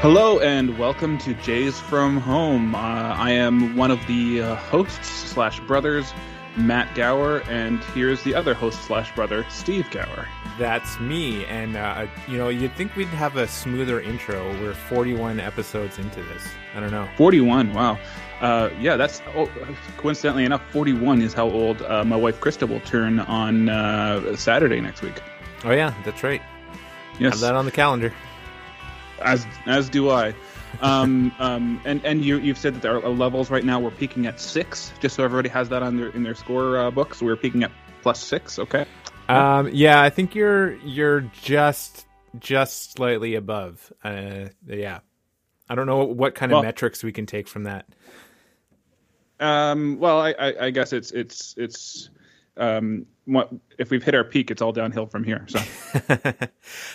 Hello and welcome to Jays from Home. Uh, I am one of the uh, hosts slash brothers, Matt Gower, and here's the other host slash brother, Steve Gower. That's me, and uh, you know you'd think we'd have a smoother intro. We're 41 episodes into this. I don't know. 41. Wow. Uh, yeah, that's oh, coincidentally enough. 41 is how old uh, my wife Krista will turn on uh, Saturday next week. Oh yeah, that's right. Yes, Have that on the calendar. as as do I. Um, um, and and you you've said that there are levels right now. We're peaking at six, just so everybody has that on their in their score uh, books. We're peaking at plus six. Okay. Um, yeah, I think you're you're just just slightly above. Uh, yeah, I don't know what kind of Well- metrics we can take from that. Um, well, I, I, I guess it's it's it's um, if we've hit our peak, it's all downhill from here. So uh,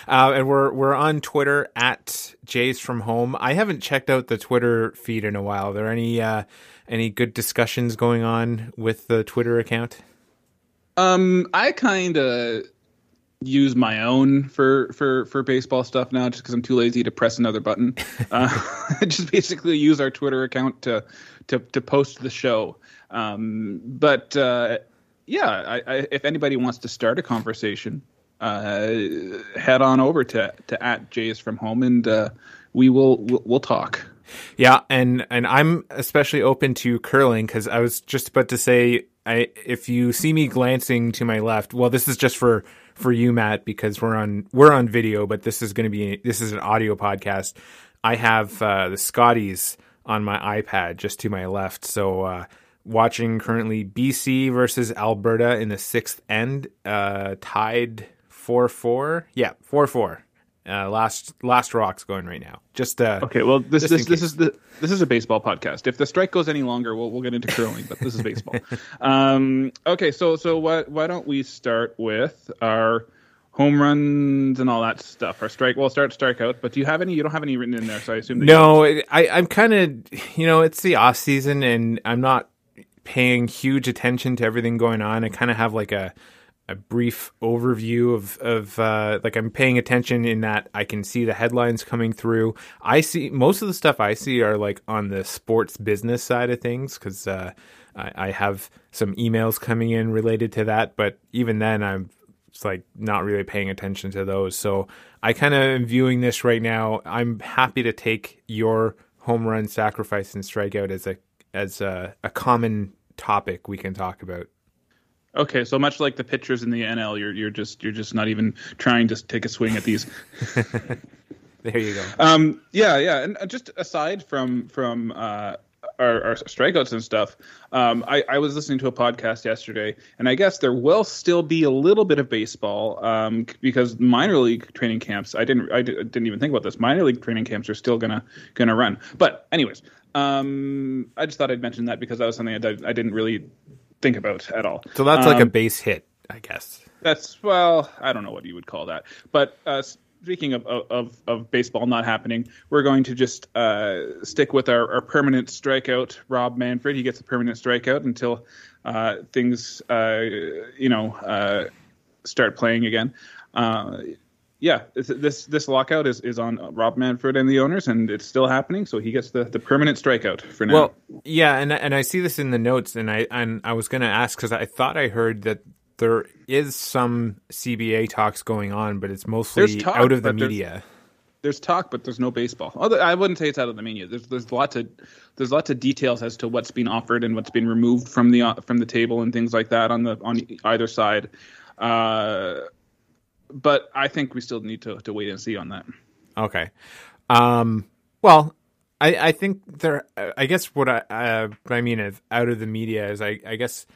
and we're we're on Twitter at Jays from Home. I haven't checked out the Twitter feed in a while. Are there any uh, any good discussions going on with the Twitter account? um, I kind of use my own for for for baseball stuff now, just because I'm too lazy to press another button. Uh, I just basically use our Twitter account to to to post the show. Um, but uh, yeah, I, I, if anybody wants to start a conversation, uh, head on over to to at Jays from Home, and uh, we will we'll, we'll talk. Yeah, and and I'm especially open to curling because I was just about to say, I if you see me glancing to my left, well, this is just for for you, Matt, because we're on we're on video, but this is going to be this is an audio podcast. I have uh, the Scotties on my iPad just to my left, so. Uh, Watching currently BC versus Alberta in the sixth end, uh, tied four four. Yeah, four four. Uh, last last rocks going right now. Just uh, Okay, well this this this is the this is a baseball podcast. If the strike goes any longer, we'll we'll get into curling, but this is baseball. um, okay, so so why why don't we start with our home runs and all that stuff? Our strike. We'll start strikeout. But do you have any? You don't have any written in there, so I assume that you No, I, I'm kind of, you know, it's the off season, and I'm not paying huge attention to everything going on. I kind of have like a a brief overview of of uh, like I'm paying attention in that I can see the headlines coming through. I see most of the stuff I see are like on the sports business side of things because uh, I, I have some emails coming in related to that. But even then, I'm like not really paying attention to those. So I kind of am viewing this right now. I'm happy to take your home run sacrifice and strikeout as a as a, a common topic we can talk about. Okay, so much like the pitchers in the NL, you're you're just you're just not even trying to take a swing at these. There you go. Um, yeah, yeah, and just aside from from uh, our, our strikeouts and stuff, um, I, I was listening to a podcast yesterday, and I guess there will still be a little bit of baseball um, because minor league training camps. I didn't I didn't even think about this. Minor league training camps are still gonna gonna run. But anyways, um, I just thought I'd mention that because that was something I, did, I didn't really think about at all. So that's like a Um, base hit, I guess. that's well, I don't know what you would call that. But uh, speaking of, of of baseball not happening, we're going to just uh, stick with our, our permanent strikeout, Rob Manfred. He gets a permanent strikeout until uh, things, uh, you know, uh, start playing again. Yeah, this this, this lockout is, is on Rob Manfred and the owners, and it's still happening. So he gets the, the permanent strikeout for now. Well, yeah, and and I see this in the notes, and I and I was going to ask because I thought I heard that there is some CBA talks going on, but it's mostly talk, out of the but there's- media. there's talk, but there's no baseball. Although I wouldn't say it's out of the media. There's there's lots of there's lots of details as to what's been offered and what's been removed from the from the table and things like that on the on either side. Uh, but I think we still need to to wait and see on that. Okay. Um, well, I, I think there. I guess what I uh, what I mean of out of the media is I, I guess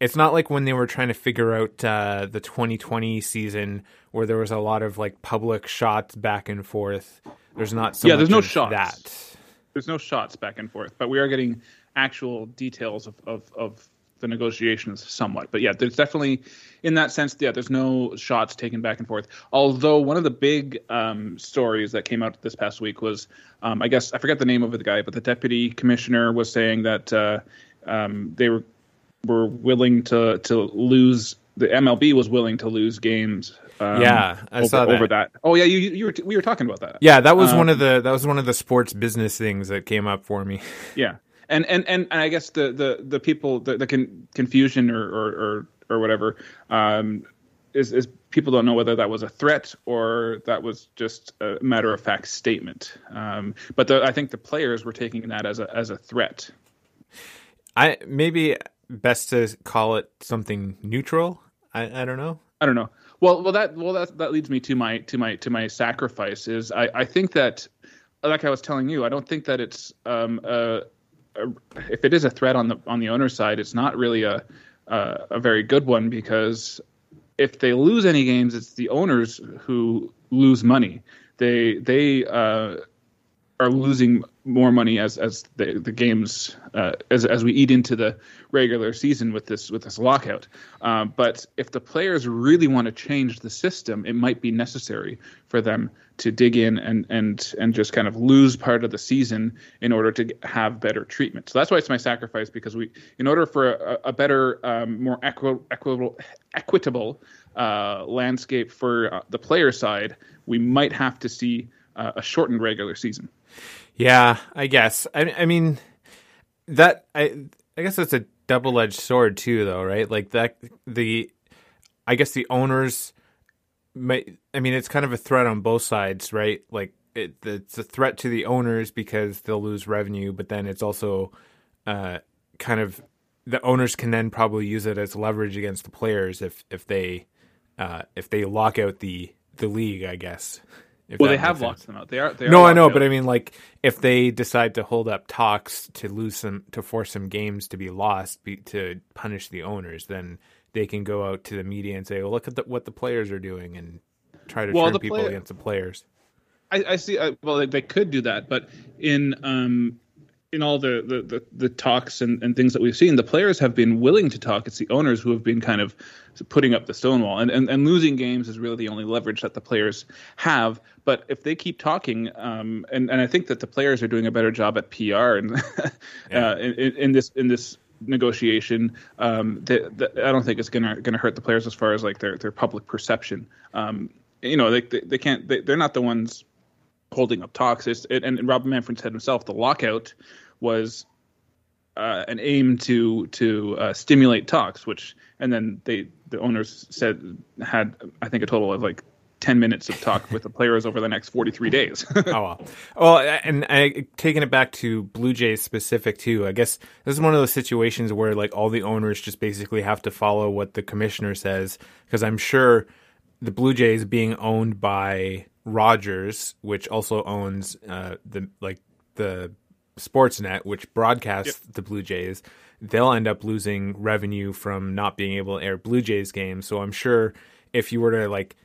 it's not like when they were trying to figure out uh, the 2020 season where there was a lot of like public shots back and forth. There's not so Yeah, much there's no of shots. that. There's no shots back and forth, but we are getting actual details of of, of the negotiations somewhat. But yeah, there's definitely in that sense, yeah, there's no shots taken back and forth. Although one of the big um, stories that came out this past week was, um, I guess I forget the name of the guy, but the deputy commissioner was saying that uh, um, they were were willing to to lose. The MLB was willing to lose games. Um, yeah, I over, saw that. over that. Oh yeah, you you were t- we were talking about that. Yeah, that was one Um, of the that was one of the sports business things that came up for me. Yeah, and and and, and I guess the the the people the, the con- confusion or or or, or whatever um, is is people don't know whether that was a threat or that was just a matter of fact statement. Um, but the, I think the players were taking that as a as a threat. I maybe best to call it something neutral. I, I don't know. I don't know. Well, well, that well that that leads me to my to my to my sacrifice is I I think that like I was telling you I don't think that it's um a, if it is a threat on the on the owner's side it's not really a a, a very good one because if they lose any games it's the owners who lose money. They they uh are losing more money as as the the games uh, as as we eat into the regular season with this with this lockout. Uh, but if the players really want to change the system, it might be necessary for them to dig in and and and just kind of lose part of the season in order to have better treatment. So that's why it's my sacrifice because we, in order for a, a better, um, more equi- equitable, equitable uh, landscape for uh, the player side, we might have to see uh, a shortened regular season. Yeah, I guess. I, I mean, that I I guess that's a double edged sword too, though, right? Like that the I guess the owners. I mean, it's kind of a threat on both sides, right? Like it, it's a threat to the owners because they'll lose revenue, but then it's also uh, kind of the owners can then probably use it as leverage against the players if if they uh, if they lock out the the league, I guess. Well, they have sense. locked them out. They are. They are No, I know, locked but. I mean, like, if they decide to hold up talks to lose some, to force some games to be lost, be, to punish the owners, then they can go out to the media and say, "Well, look at the, what the players are doing," and try to Well, turn people player- against the players. I, I see. I, well, they, they could do that, but in um, in all the the, the, the talks and, and things that we've seen, the players have been willing to talk. It's the owners who have been kind of putting up the stonewall, and, and and losing games is really the only leverage that the players have. But if they keep talking, um, and and I think that the players are doing a better job at PR and Yeah. uh, in, in this in this negotiation um the, the, i don't think it's gonna gonna hurt the players as far as like their their public perception um you know they they, they can't they, they're not the ones holding up talks. It's, it, and Rob Manfred said himself, the lockout was uh, an aim to to uh, stimulate talks, which and then they the owners said had I think a total of like. 10 minutes of talk with the players over the next 43 days. oh well. Well, and I, taking it back to Blue Jays specific too. I guess this is one of those situations where like all the owners just basically have to follow what the commissioner says because I'm sure the Blue Jays being owned by Rogers, which also owns uh, the like the Sportsnet, which broadcasts the Blue Jays, they'll end up losing revenue from not being able to air Blue Jays games. So I'm sure if you were to like,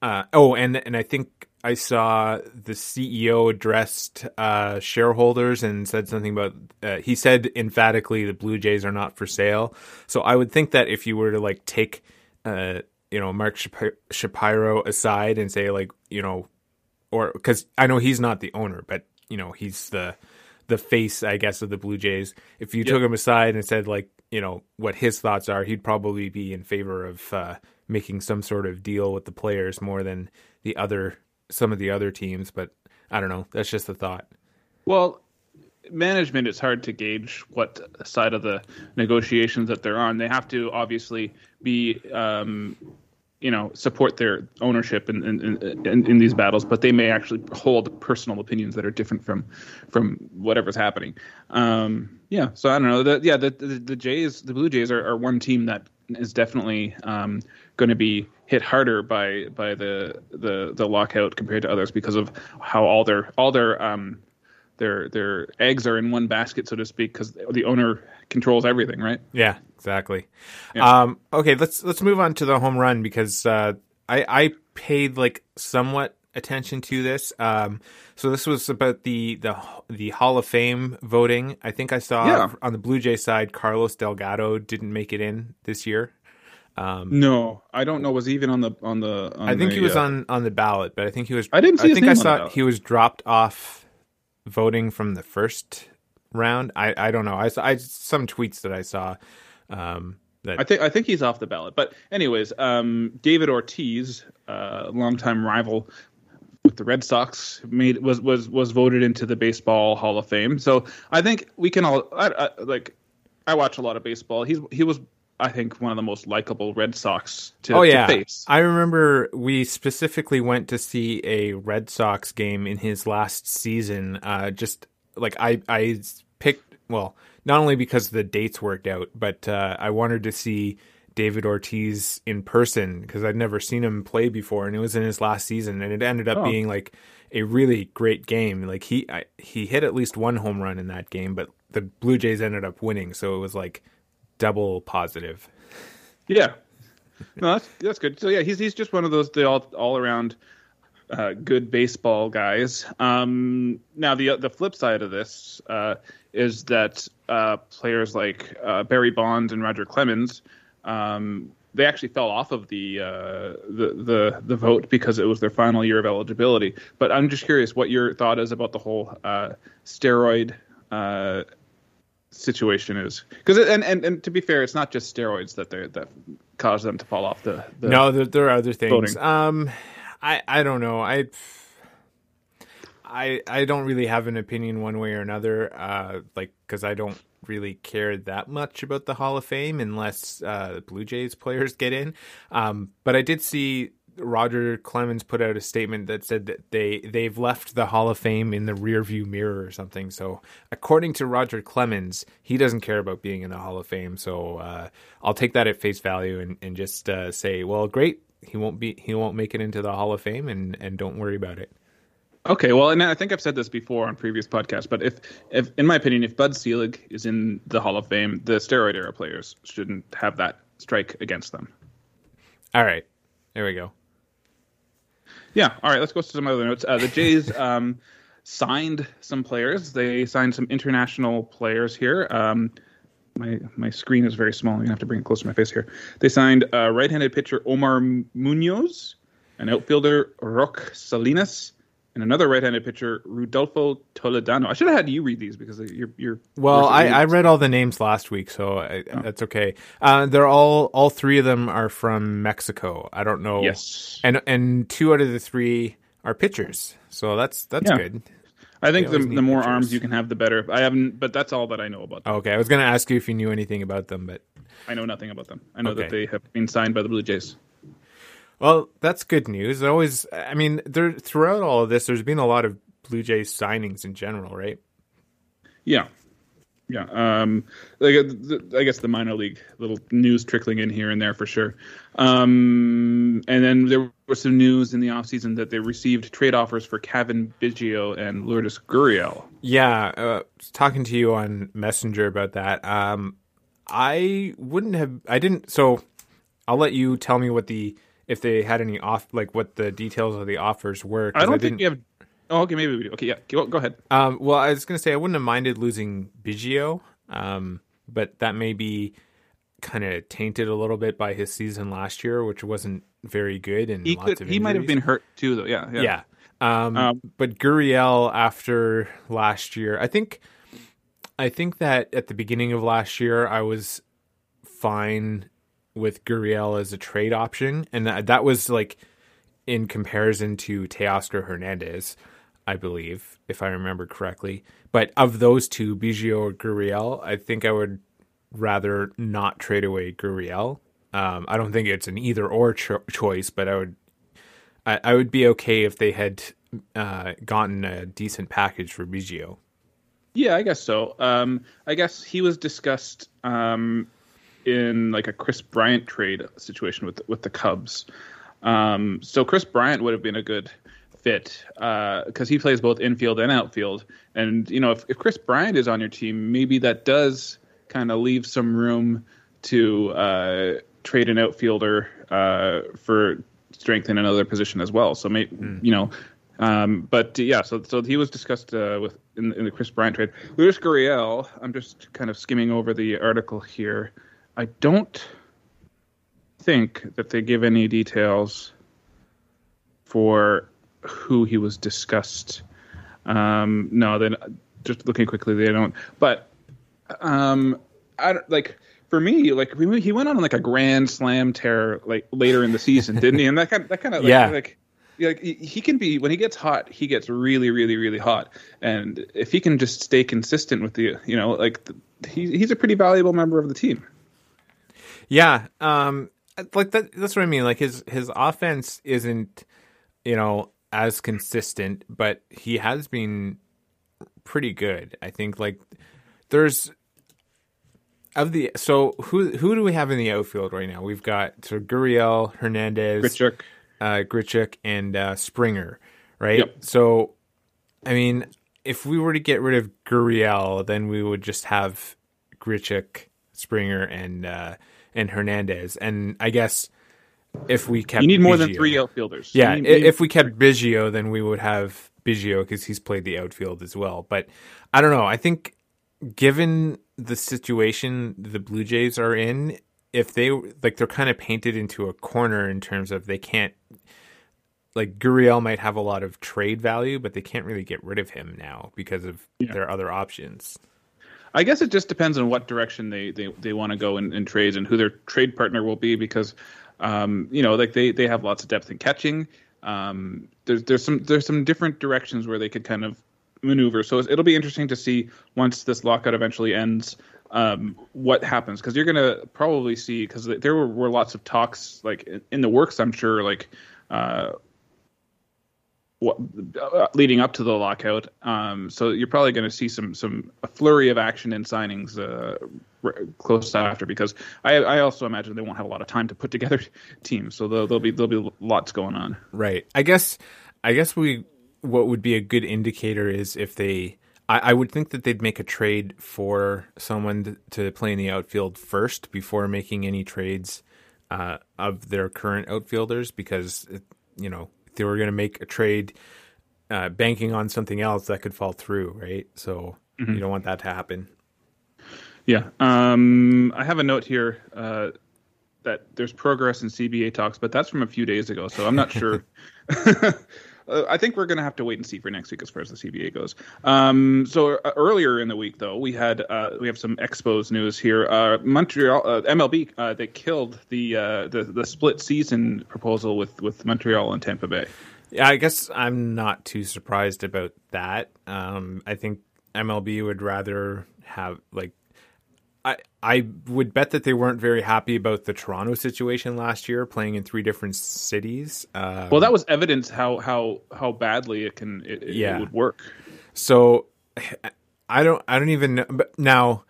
uh, oh, and and I think I saw the CEO addressed uh, shareholders and said something about. Uh, he said emphatically the Blue Jays are not for sale. So I would think that if you were to like take, uh, you know, Mark Shapiro aside and say like, you know, or because I know he's not the owner, but you know he's the the face, I guess, of the Blue Jays. If you took him aside and said like, you know, what his thoughts are, he'd probably be in favor of uh, making some sort of deal with the players more than the other some of the other teams. But I don't know. That's just a thought. Well, management it's hard to gauge what side of the negotiations that they're on. They have to obviously be, um, you know, support their ownership in in, in in these battles, but they may actually hold personal opinions that are different from from whatever's happening. Um, yeah, so I don't know. The, yeah, the, the the Jays, the Blue Jays are, are one team that is definitely um, going to be hit harder by by the the the lockout compared to others because of how all their all their um, their their eggs are in one basket, so to speak, because the owner controls everything, right? Yeah, exactly. Yeah. Um, okay, let's let's move on to the home run because uh, I I paid like somewhat attention to this. Um, so this was about the the the Hall of Fame voting. I think I saw Yeah. on the Blue Jay side, Carlos Delgado didn't make it in this year. No, I don't know. Was he even on the on the? On I think the, he was uh, on on the ballot, but I think he was. I didn't see I think I saw he was dropped off voting from the first round. I I don't know. I I, some tweets that I saw. Um, that I think I think he's off the ballot. But anyways, um, David Ortiz, uh, longtime rival with the Red Sox, made was was was voted into the Baseball Hall of Fame. So I think we can all I, I, like. I watch a lot of baseball. He's he was I think one of the most likable Red Sox to, Oh to yeah, face. I remember we specifically went to see a Red Sox game in his last season. Uh, just like I, I picked well, not only because the dates worked out, but uh, I wanted to see David Ortiz in person because I'd never seen him play before, and it was in his last season, and it ended up Oh. being like a really great game. Like he, I, he hit at least one home run in that game, but the Blue Jays ended up winning, so it was like double positive. Yeah, no, that's that's good. So yeah, he's he's just one of those the all all around uh, good baseball guys. Um, now the the flip side of this uh, is that uh, players like uh, Barry Bonds and Roger Clemens. Um, they actually fell off of the, uh, the the the vote because it was their final year of eligibility. But I'm just curious what your thought is about the whole uh, steroid situation is because and, and and to be fair, it's not just steroids that they that cause them to fall off the. the no, there, there are other things. voting. Um, I I don't know. I I I don't really have an opinion one way or another. Uh, like because I don't really care that much about the Hall of Fame unless uh, Blue Jays players get in. Um, but I did see. Roger Clemens put out a statement that said that they they've left the Hall of Fame in the rearview mirror or something. So, according to Roger Clemens, he doesn't care about being in the Hall of Fame. So, uh, I'll take that at face value and, and just uh, say, well, great, he won't be he won't make it into the Hall of Fame, and and don't worry about it. Okay, well, and I think I've said this before on previous podcasts, but if, if in my opinion, if Bud Selig is in the Hall of Fame, the steroid era players shouldn't have that strike against them. All right, there we go. Yeah. All right. Let's go to some other notes. Uh, the Jays um, signed some players. They signed some international players here. Um, my my screen is very small. I'm gonna have to bring it close to my face here. They signed uh, right-handed pitcher Omar Munoz, an outfielder Roque Salinas, and another right-handed pitcher Rudolfo Toledano. I should have had you read these because you're you're. Well, I. I read all the names last week, so I, that's okay. Uh, they're all all three of them are from Mexico. I don't know. Yes. and and two out of the three are pitchers, so that's that's Yeah. good. I think the the more pitchers. arms you can have, the better. I haven't, but that's all that I know about them. Okay, I was going to ask you if you knew anything about them, but I know nothing about them. I know Okay. that they have been signed by the Blue Jays. Well, that's good news. Always, I mean, there throughout all of this, there's been a lot of Blue Jays signings in general, right? Yeah, yeah. Um, like uh, I guess the minor league little news trickling in here and there for sure. Um, and then there was some news in the offseason that they received trade offers for Cavan Biggio and Lourdes Gurriel. Yeah, uh, talking to you on Messenger about that. Um, I wouldn't have. I didn't. So I'll let you tell me what the if they had any off like what the details of the offers were. I don't didn't, think we have. Oh, okay, maybe we do. Okay, yeah. Go, go ahead. Um, well, I was going to say I wouldn't have minded losing Biggio, um, but that may be kind of tainted a little bit by his season last year, which wasn't very good and He lots could. of He might have been hurt too, though. Yeah, yeah. Yeah. Um, Um, but Gurriel after last year, I think, I think that at the beginning of last year, I was fine with Gurriel as a trade option, and that, that was like in comparison to Teoscar Hernandez, I believe, if I remember correctly. But of those two, Biggio or Gurriel, I think I would rather not trade away Gurriel. Um, I don't think it's an either or cho- choice, but I would I, I would be okay if they had uh, gotten a decent package for Biggio. Yeah, I guess so. Um, I guess he was discussed um, in like a Kris Bryant trade situation with with the Cubs. Um, so Kris Bryant would have been a good fit because he plays both infield and outfield. And you know, if, if Kris Bryant is on your team, maybe that does kind of leave some room to uh, trade an outfielder uh, for strength in another position as well. So, may, mm. you know, um, but uh, yeah, so so he was discussed uh, with in, in, the Kris Bryant trade. Luis Gurriel, I'm just kind of skimming over the article here. I don't think that they give any details for who he was discussed. Um, no, then just looking quickly, they don't. But um, I don't like for me, like he went on like a grand slam tear like later in the season, didn't he? And that kind of, that kind of like, yeah. like like he can be when he gets hot, he gets really, really, really hot. And if he can just stay consistent with the, you know, like the, he, he's a pretty valuable member of the team. Yeah, um, like that. That's what I mean. Like his his offense isn't, you know, as consistent, but he has been pretty good. I think like there's of the so who who do we have in the outfield right now? We've got so Gurriel, Hernandez, Grichuk, uh, Grichuk, and uh, Springer, right? Yep. So, I mean, if we were to get rid of Gurriel, then we would just have Grichuk, Springer, and uh, and Hernandez, and I guess if we kept you need more Biggio, than three outfielders. Yeah, need, if we kept Biggio, then we would have Biggio because he's played the outfield as well. But I don't know. I think given the situation the Blue Jays are in, if they like they're kind of painted into a corner in terms of they can't like Gurriel might have a lot of trade value, but they can't really get rid of him now because of yeah. their other options. I guess it just depends on what direction they they, they want to go in, in trades and who their trade partner will be because um, you know like they, they have lots of depth in catching. Um, there's there's some there's some different directions where they could kind of maneuver. So it'll be interesting to see once this lockout eventually ends um, what happens because you're to probably see because there were, were, lots of talks like in the works. I'm sure like. Uh, leading up to the lockout, um, so you're probably going to see some some a flurry of action and signings uh, r- close after because I, I also imagine they won't have a lot of time to put together teams, so there'll, there'll be there'll be lots going on. Right. I guess I guess we what would be a good indicator is if they. I, I would think that they'd make a trade for someone to play in the outfield first before making any trades uh, of their current outfielders because you know they were going to make a trade uh, banking on something else that could fall through, right? So mm-hmm. you don't want that to happen. Yeah, um, I have a note here uh, that there's progress in CBA talks, but that's from a few days ago, so I'm not sure. uh, I think we're going to have to wait and see for next week as far as the CBA goes. Um, so uh, earlier in the week, though, we had uh, we have some Expos news here. Uh, Montreal uh, MLB uh, they killed the, the the split season proposal with with Montreal and Tampa Bay. Yeah, I guess I'm not too surprised about that. Um, I think MLB would rather have like I would bet that they weren't very happy about the Toronto situation last year, playing in three different cities. Um, well, that was evidence how how how badly it can it, yeah. it would work. So I don't I don't even know. But now,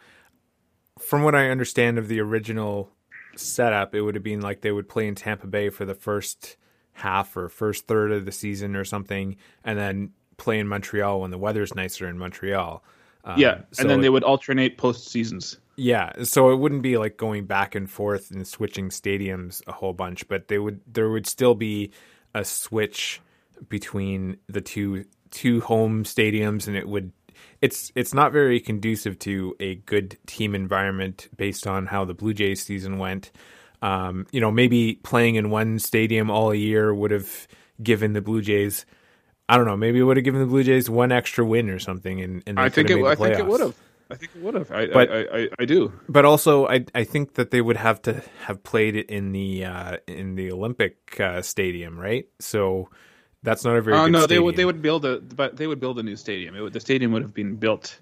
from what I understand of the original setup, it would have been like they would play in Tampa Bay for the first half or first third of the season or something, and then play in Montreal when the weather's nicer in Montreal. Um, yeah, and so then they would alternate post seasons. Yeah, so it wouldn't be like going back and forth and switching stadiums a whole bunch, but they would there would still be a switch between the two two home stadiums and it would it's it's not very conducive to a good team environment based on how the Blue Jays season went. Um, you know, maybe playing in one stadium all year would have given the Blue Jays I don't know, maybe it would have given the Blue Jays one extra win or something and, and I think it I think it would have. I think it would have. I, but, I, I, I, do. But also, I I think that they would have to have played it in the uh, in the Olympic uh, stadium, right? So that's not a very. Oh no, stadium. they would they would build a but they would build a new stadium. Would, the stadium would have been built.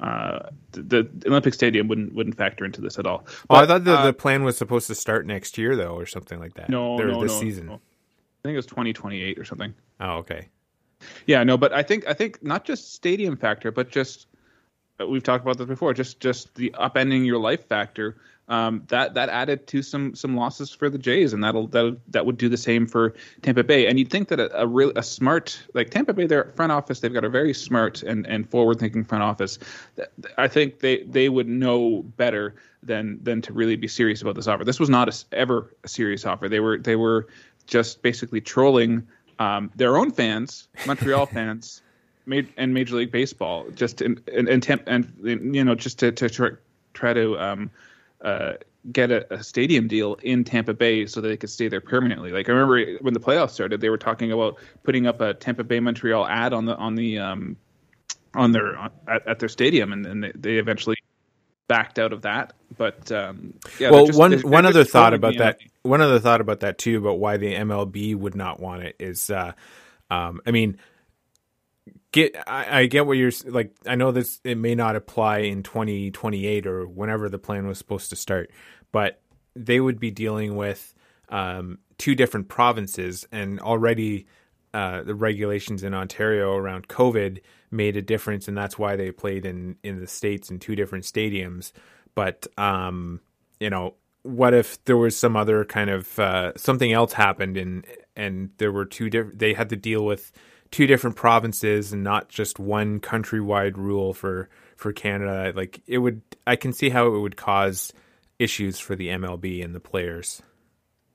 Uh, the, the, Olympic Stadium wouldn't wouldn't factor into this at all. But, oh, I thought the, uh, the plan was supposed to start next year though, or something like that. No, no, this no, season. No. I think it was twenty twenty eight or something. Oh, okay. Yeah, no, but I think I think not just stadium factor, but just we've talked about this before. Just just the upending your life factor. Um, that that added to some some losses for the Jays, and that'll that that would do the same for Tampa Bay. And you'd think that a, a real a smart like Tampa Bay, their front office, they've got a very smart and, and forward thinking front office. I think they they would know better than than to really be serious about this offer. This was not a, ever a serious offer. They were they were just basically trolling um, their own fans, Montreal fans, and Major League Baseball, just in, in, in and you know just to to try, try to um, uh, get a, a, stadium deal in Tampa Bay so that they could stay there permanently. Like I remember when the playoffs started, they were talking about putting up a Tampa Bay Montreal ad on the on the um, on their at, at, their stadium, and, and they, they, eventually backed out of that. But um, yeah, well, just, one one other thought about that. One other thought about that too about why the MLB would not want it is, uh, um, I mean get I, I, get what you're like i know this it may not apply in 2028 or whenever the plan was supposed to start but they would be dealing with um, two different provinces, and already uh, the regulations in Ontario around COVID made a difference, and that's why they played in in the states in two different stadiums. But um, you know, what if there was some other kind of uh, something else happened, and and there were two different? They had to deal with two different provinces and not just one countrywide rule for for Canada. Like it would, I can see how it would cause issues for the MLB and the players.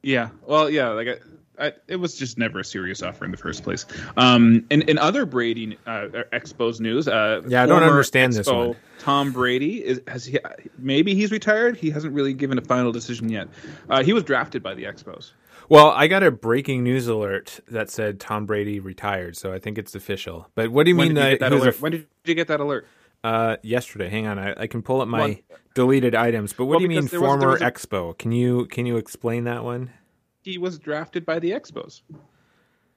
Yeah, well, yeah, like I, I, it was just never a serious offer in the first place. Um, in, in other Brady uh, Expos news, uh, yeah, I don't understand Expo, this one. Tom Brady is has he maybe he's retired. He hasn't really given a final decision yet. Uh, he was drafted by the Expos. Well, I got a breaking news alert that said Tom Brady retired, so I think it's official. But what do you when mean that? that alert? when did you get that alert? Uh, yesterday. Hang on, I, I can pull up my deleted items. But what well, do you mean former was, was a, Expo? Can you can you explain that one? He was drafted by the Expos.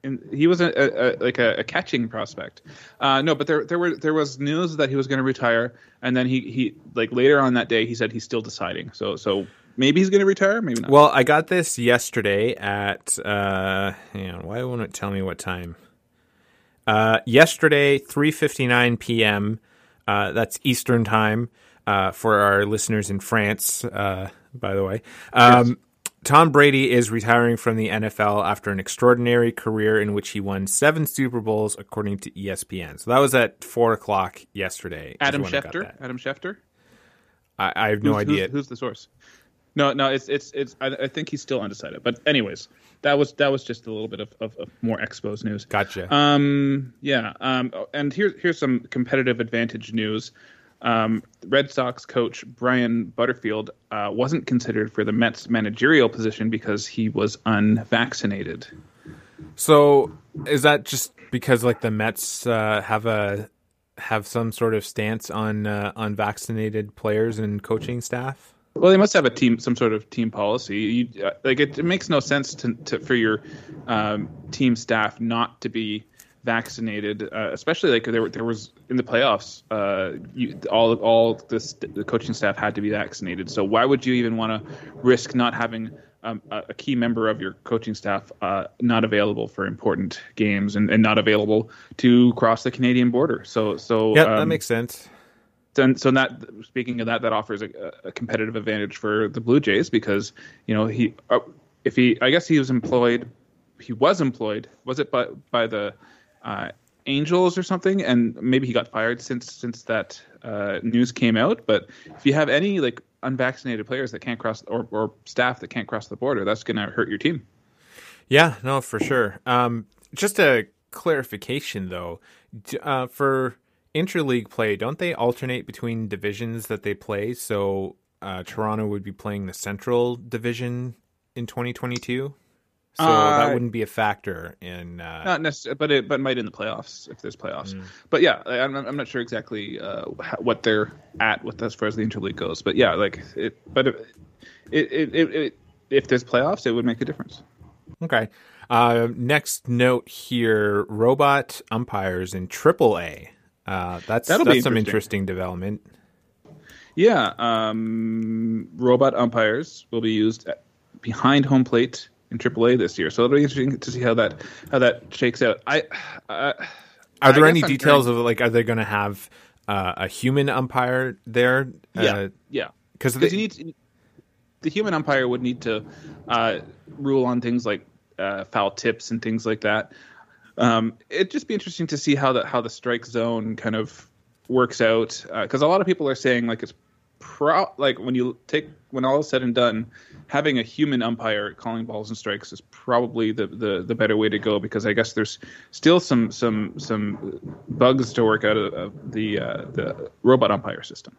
And he was a, a, a like a, catching prospect. Uh, no, but there there were there was news that he was going to retire, and then he he like later on that day he said he's still deciding. So so maybe he's going to retire, maybe not. Well, I got this yesterday at uh, hang on, why won't it tell me what time? Uh, yesterday, three fifty nine p.m. Uh, that's Eastern time uh, for our listeners in France, uh, by the way. Um, yes. Tom Brady is retiring from the NFL after an extraordinary career in which he won seven Super Bowls, according to ESPN. So that was at four o'clock yesterday. Adam Schefter. Adam Schefter. I, I have no who's, idea. Who's, who's, the source? No, no, it's it's it's. I, I, think he's still undecided. But anyways, that was that was just a little bit of, of, of more Expos news. Gotcha. Um, yeah. Um, and here's here's some competitive advantage news. Um, Red Sox coach Brian Butterfield uh, wasn't considered for the Mets managerial position because he was unvaccinated. So is that just because like the Mets uh, have a have some sort of stance on uh, unvaccinated players and coaching staff? Well, they must have a team, some sort of team policy. You, uh, like it, it, makes no sense to, to for your um, team staff not to be vaccinated, uh, especially like there there was in the playoffs. Uh, you, all all this, the coaching staff had to be vaccinated. So why would you even want to risk not having um, a, a, key member of your coaching staff uh, not available for important games and, and not available to cross the Canadian border? So so yeah, um, that makes sense and so that speaking of that, that offers a, a, competitive advantage for the Blue Jays because you know he uh, if he I guess he was employed he was employed was it by by the uh, Angels or something and maybe he got fired since since that uh, news came out. But if you have any like unvaccinated players that can't cross or or staff that can't cross the border, that's going to hurt your team. Yeah, no, for sure. Um, just a clarification though, uh, for interleague play, don't they alternate between divisions that they play? So uh, Toronto would be playing the Central Division in 2022. So uh, that wouldn't be a factor in uh, not necessarily, but it but might in the playoffs if there's playoffs. Mm. But yeah, I'm I'm not sure exactly uh, what they're at with as far as the interleague goes. But yeah, like it, but it, it, it, it if there's playoffs, it would make a difference. Okay. Uh, next note here: robot umpires in AAA. Uh, that's That'll that's some interesting development. Yeah, um, robot umpires will be used behind home plate in AAA this year, so it'll be interesting to see how that how that shakes out. I uh, are there any I'm details of like are they going to have uh, a human umpire there? Yeah, uh, yeah, because you need the human umpire would need to uh, rule on things like uh, foul tips and things like that. Um, it'd just be interesting to see how the how the strike zone kind of works out because uh, a lot of people are saying like it's pro like when you take when all is said and done, having a human umpire calling balls and strikes is probably the, the, the better way to go because I guess there's still some some some bugs to work out of, of the uh, the robot umpire system.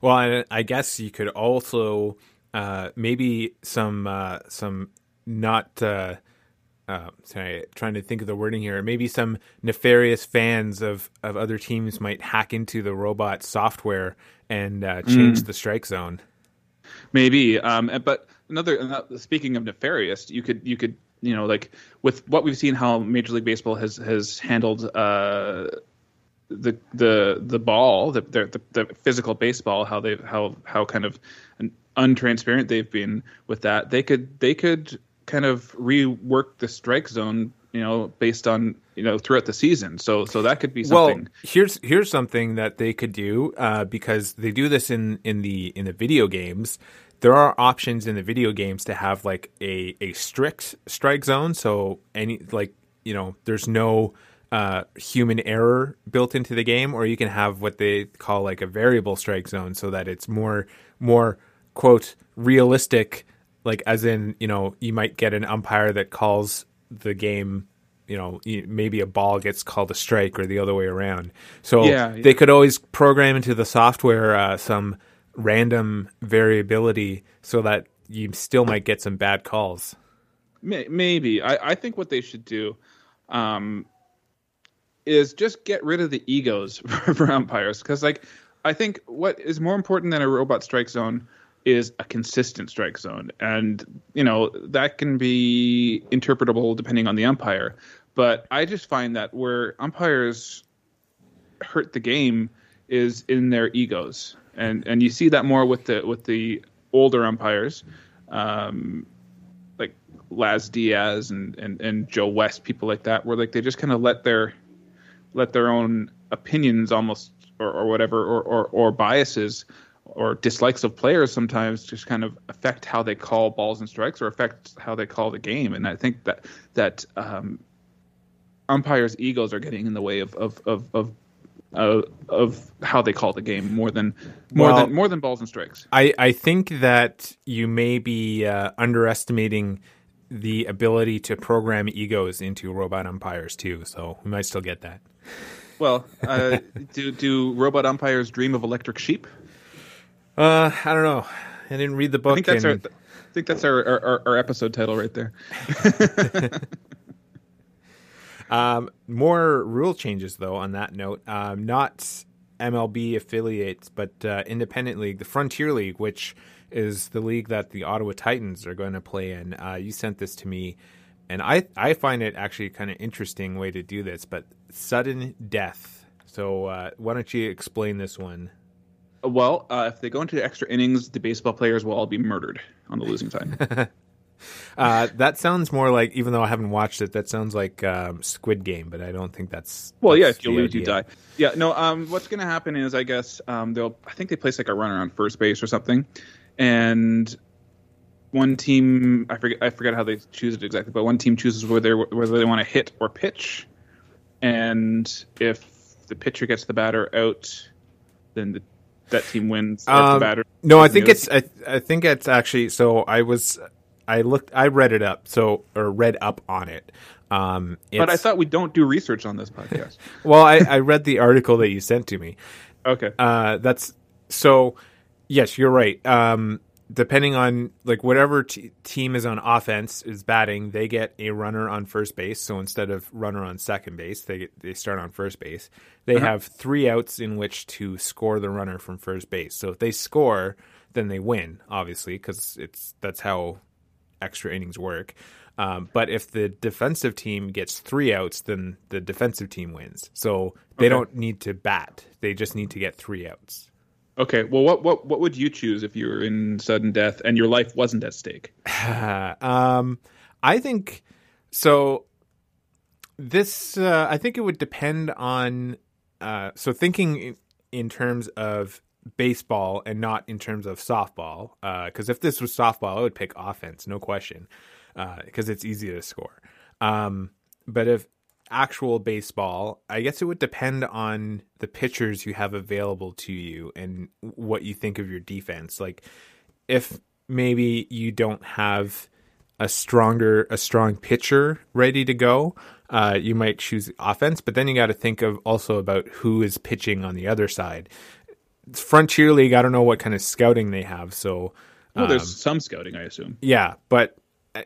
Well, I guess you could also uh, maybe some uh, some not. Uh, uh, sorry, trying to think of the wording here. Maybe some nefarious fans of, of other teams might hack into the robot software and uh, change mm. the strike zone. Maybe, um, but another speaking of nefarious, you could you could you know like with what we've seen how Major League Baseball has has handled uh, the the the ball, the, the the physical baseball, how they how how kind of untransparent they've been with that. They could they could kind of rework the strike zone you know based on you know throughout the season. So so that could be something. well here's here's something that they could do uh, because they do this in in the in the video games. There are options in the video games to have like a a strict strike zone. So any like you know there's no uh, human error built into the game or you can have what they call like a variable strike zone so that it's more more quote realistic like as in you know you might get an umpire that calls the game you know maybe a ball gets called a strike or the other way around. So yeah, yeah. they could always program into the software uh, some random variability so that you still might get some bad calls. Maybe. I, I think what they should do um, is just get rid of the egos for umpires. Because like i think what is more important than a robot strike zone is a consistent strike zone. And, you know, that can be interpretable depending on the umpire. But I just find that where umpires hurt the game is in their egos. And and you see that more with the with the older umpires, um, like Laz Diaz and, and, and Joe West, people like that, where like they just kind of let their let their own opinions almost or, or whatever or, or, or biases or dislikes of players sometimes just kind of affect how they call balls and strikes or affect how they call the game. And I think that that um, umpires' egos are getting in the way of of of, of uh, of how they call the game more than more well, than more than balls and strikes. I, I think that you may be uh, underestimating the ability to program egos into robot umpires too. So we might still get that. Well, uh, do do robot umpires dream of electric sheep? Uh, I don't know. I didn't read the book. I think that's, and... our, I think that's our, our, our episode title right there. um, more rule changes, though, on that note. Um, not MLB affiliates, but uh, independent league, the Frontier League, which is the league that the Ottawa Titans are going to play in. Uh, you sent this to me, and I I find it actually kind of interesting way to do this. But sudden death. So uh, why don't you explain this one? Well, uh, if they go into extra innings, the baseball players will all be murdered on the losing side. uh, that sounds more like, even though I haven't watched it, that sounds like um, Squid Game, but I don't think that's. Well, that's yeah, if you lose, idea. you die. Yeah, no. Um, what's going to happen is, I guess um, they'll. I think they place like a runner on first base or something, and one team. I forget. I forget how they choose it exactly, but one team chooses whether whether they want to hit or pitch, and if the pitcher gets the batter out, then the that team wins. Um, no, I think it's I, I think it's actually so I was I looked I read it up so or read up on it. Um, but I thought we don't do research on this podcast. well, I, I read the article that you sent to me. Okay. Uh, that's so. Yes, you're right. Um, depending on like whatever t- team is on offense is batting, they get a runner on first base. So instead of runner on second base, they get, they start on first base. They uh-huh. have three outs in which to score the runner from first base. So if they score, then they win, obviously, because it's that's how extra innings work. Um, but if the defensive team gets three outs, then the defensive team wins. So they okay. don't need to bat; they just need to get three outs. Okay, well, what what what would you choose if you were in sudden death and your life wasn't at stake? um, I think so. This uh, I think it would depend on. Uh, so thinking in terms of baseball and not in terms of softball, because uh, if this was softball, I would pick offense, no question, because uh, it's easy to score. Um, but if actual baseball, I guess it would depend on the pitchers you have available to you and what you think of your defense. Like if maybe you don't have a stronger a strong pitcher ready to go, uh, you might choose offense. But then you got to think of also about who is pitching on the other side. It's Frontier League, I don't know what kind of scouting they have, so. Well, there's um, some scouting, I assume. Yeah, but uh,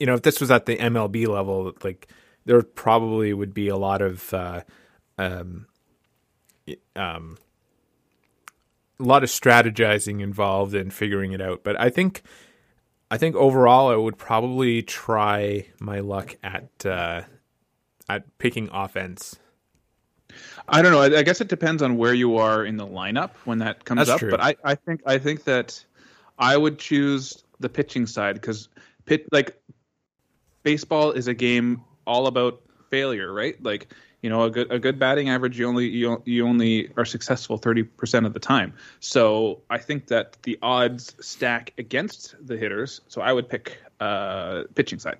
you know, if this was at the MLB level, like there probably would be a lot of uh, um, um, a lot of strategizing involved in figuring it out. But I think I think overall, I would probably try my luck at uh, at picking offense. I don't know. I, I, guess it depends on where you are in the lineup when that comes That's up. True. But I, I think I think that I would choose the pitching side because pit like baseball is a game all about failure, right? Like you know, a good a good batting average, you only you you only are successful thirty percent of the time. So I think that the odds stack against the hitters. So I would pick uh, pitching side.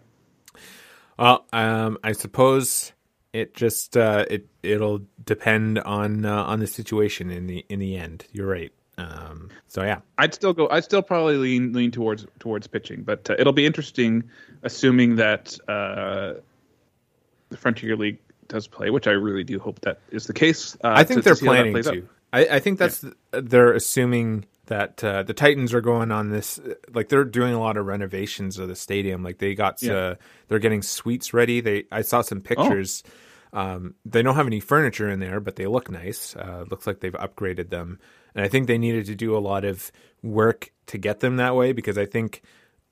Well, um, I suppose it just uh, it it'll depend on uh, on the situation in the in the end. You're right. Um, so yeah, I'd still go. I'd still probably lean lean towards towards pitching, but uh, it'll be interesting, assuming that uh, the Frontier League does play, which I really do hope that is the case. Uh, I think to, they're to planning to. I, I, think that's yeah. they're assuming that uh, the Titans are going on this. Like they're doing a lot of renovations of the stadium. Like they got yeah. uh, they're getting suites ready. They I saw some pictures. Oh. Um, they don't have any furniture in there, but they look nice. Uh, looks like they've upgraded them, and I think they needed to do a lot of work to get them that way because I think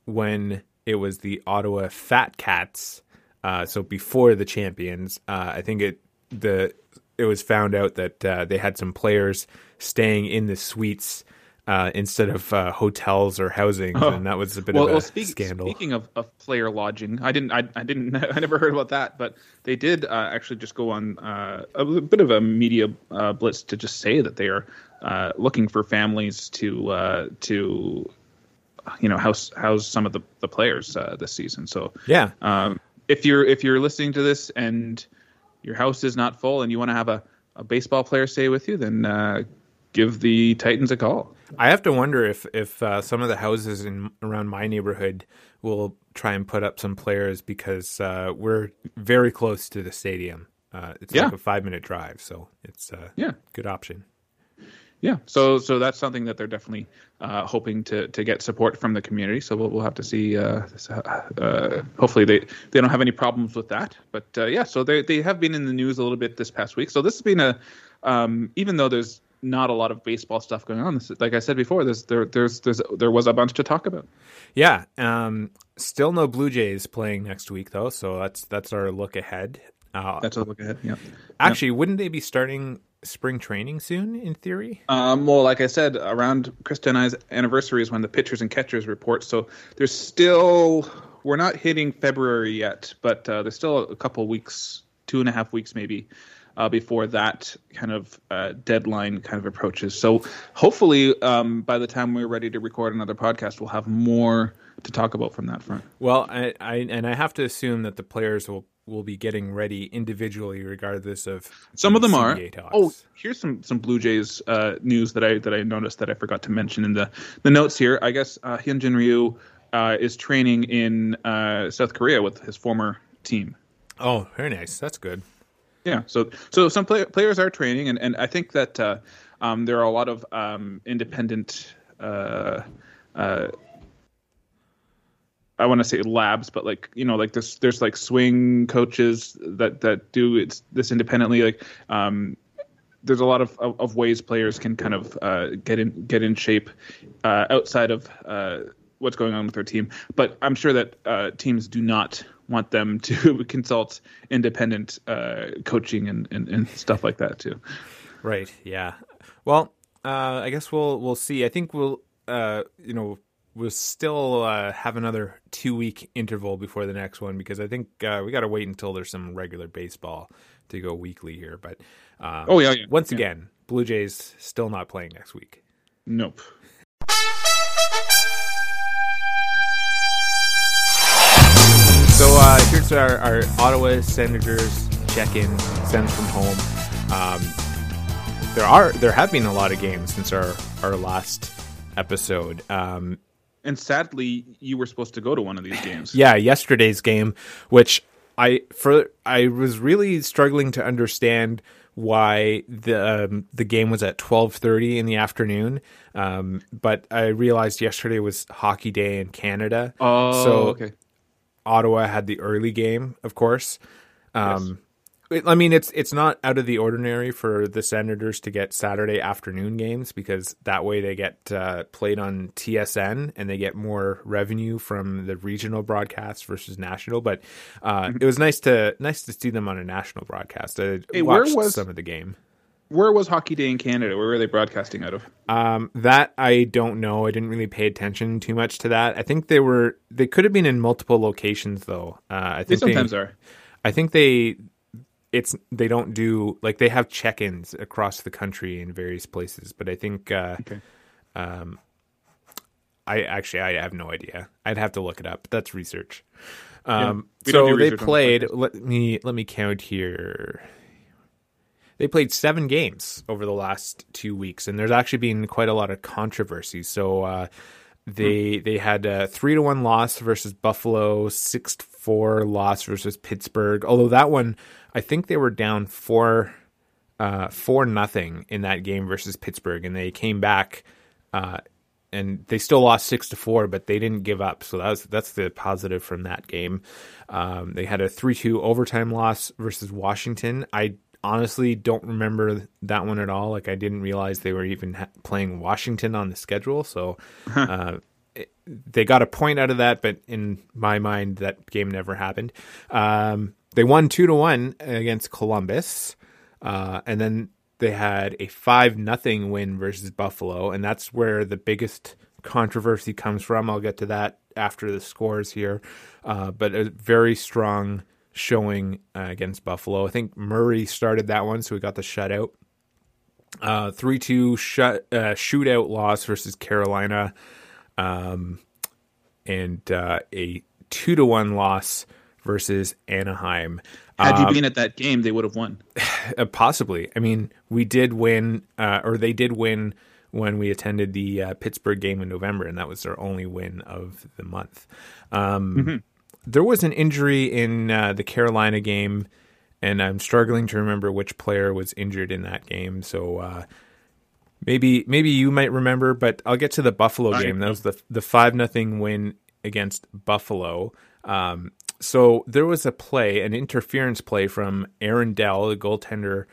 when it was the Ottawa Fat Cats uh, so before the champions, uh, I think it the it was found out that uh, they had some players staying in the suites uh, instead of uh, hotels or housing, oh. and that was a bit well, of a well, speak, scandal. Speaking of, of, player lodging, I didn't, I, I, didn't, I never heard about that, but they did uh, actually just go on a bit of a media blitz to just say that they are looking for families to to you know house house some of the the players this season. So yeah. Um, if you're if you're listening to this and your house is not full and you want to have a, a baseball player stay with you, then uh, give the Titans a call. I have to wonder if if uh, some of the houses in around my neighborhood will try and put up some players because uh, we're very close to the stadium. Uh, it's yeah. like a five minute drive, so it's a yeah good option yeah. So so that's something that they're definitely uh, hoping to to get support from the community. So we'll, we'll have to see uh, uh, hopefully they they don't have any problems with that. But uh, yeah so they they have been in the news a little bit this past week. So this has been a um, even though there's not a lot of baseball stuff going on this, like i said before there's there there's there's there was a bunch to talk about. Yeah um, still no blue jays playing next week though. So that's that's our look ahead. Uh, that's a look ahead yeah. actually yep. wouldn't they be starting spring training soon, in theory? Um, well, like I said, around Krista and I's anniversary is when the pitchers and catchers report. So there's still we're not hitting February yet, but uh, there's still a couple weeks, two and a half weeks maybe, uh, before that kind of uh, deadline kind of approaches. So hopefully, um, by the time we're ready to record another podcast, we'll have more to talk about from that front. Well, I, I and I have to assume that the players will will be getting ready individually, regardless of some of them are. Talks. Oh, here's some some Blue Jays uh, news that I that I noticed that I forgot to mention in the the notes here. I guess uh, Hyunjin Ryu uh, is training in uh, South Korea with his former team. Oh, very nice. That's good. Yeah. So so some play, players are training, and and I think that uh, um, there are a lot of um, independent. Uh, uh, I want to say labs, but like you know, like this, there's like swing coaches that that do it's this independently. Like, um, there's a lot of, of, of ways players can kind of uh, get in get in shape uh, outside of uh, what's going on with their team. But I'm sure that uh, teams do not want them to consult independent uh, coaching and, and, and stuff like that too. Right. Yeah. Well, uh, I guess we'll we'll see. I think we'll you know we'll still uh, have another two week interval before the next one because I think uh, we got to wait until there's some regular baseball to go weekly here. But um, oh yeah, yeah. once yeah. again, Blue Jays still not playing next week. Nope. So uh, here's our, our Ottawa Senators check in, Sens from home. Um, there are there have been a lot of games since our our last episode. Um, and sadly, you were supposed to go to one of these games. yeah, yesterday's game, which I for I was really struggling to understand why the um, the game was at twelve thirty in the afternoon. Um, but I realized yesterday was hockey day in Canada. Oh, so okay. Ottawa had the early game, of course. Um, it- I mean, it's it's not out of the ordinary for the Senators to get Saturday afternoon games because that way they get uh, played on TSN and they get more revenue from the regional broadcast versus national. But uh, it was nice to nice to see them on a national broadcast. I Hey, where watched was- some of the game. Where was Hockey Day in Canada? Where were they broadcasting out of? Um, that I don't know. I didn't really pay attention too much to that. I think they were they could have been in multiple locations though. Uh, I They think sometimes are. I think they it's they don't do like they have check-ins across the country in various places, but I think uh, Okay. I actually I have no idea. I'd have to look it up. That's research. Um, don't so they research on played. Let me let me count here. They played seven games over the last two weeks, and there's actually been quite a lot of controversy. So uh, they they had a three to one loss versus Buffalo, six to four loss versus Pittsburgh. Although that one, I think they were down four uh, four nothing in that game versus Pittsburgh, and they came back. Uh, and they still lost six to four, but they didn't give up. So that was that's the positive from that game. Um, they had a three two overtime loss versus Washington. I honestly don't remember that one at all. Like I didn't realize they were even ha- playing Washington on the schedule. So uh, it, they got a point out of that, but in my mind, that game never happened. Um, they won two to one against Columbus, uh, and then they had a five nothing win versus Buffalo, and that's where the biggest controversy comes from. I'll get to that after the scores here, uh, but a very strong showing uh, against Buffalo. I think Murray started that one, so we got the shutout. Uh, three two shut uh, shootout loss versus Carolina, um, and uh, a two to one loss versus Anaheim. Had Um, you been at that game, they would have won. uh, possibly. I mean, we did win, uh, or they did win when we attended the uh, Pittsburgh game in November, and that was their only win of the month. Um, There was an injury in uh, the Carolina game, and I'm struggling to remember which player was injured in that game. So uh, maybe maybe you might remember, but I'll get to the Buffalo game. That was the the five nothing win against Buffalo. Um, so there was a play, an interference play from Aaron Dell, the goaltender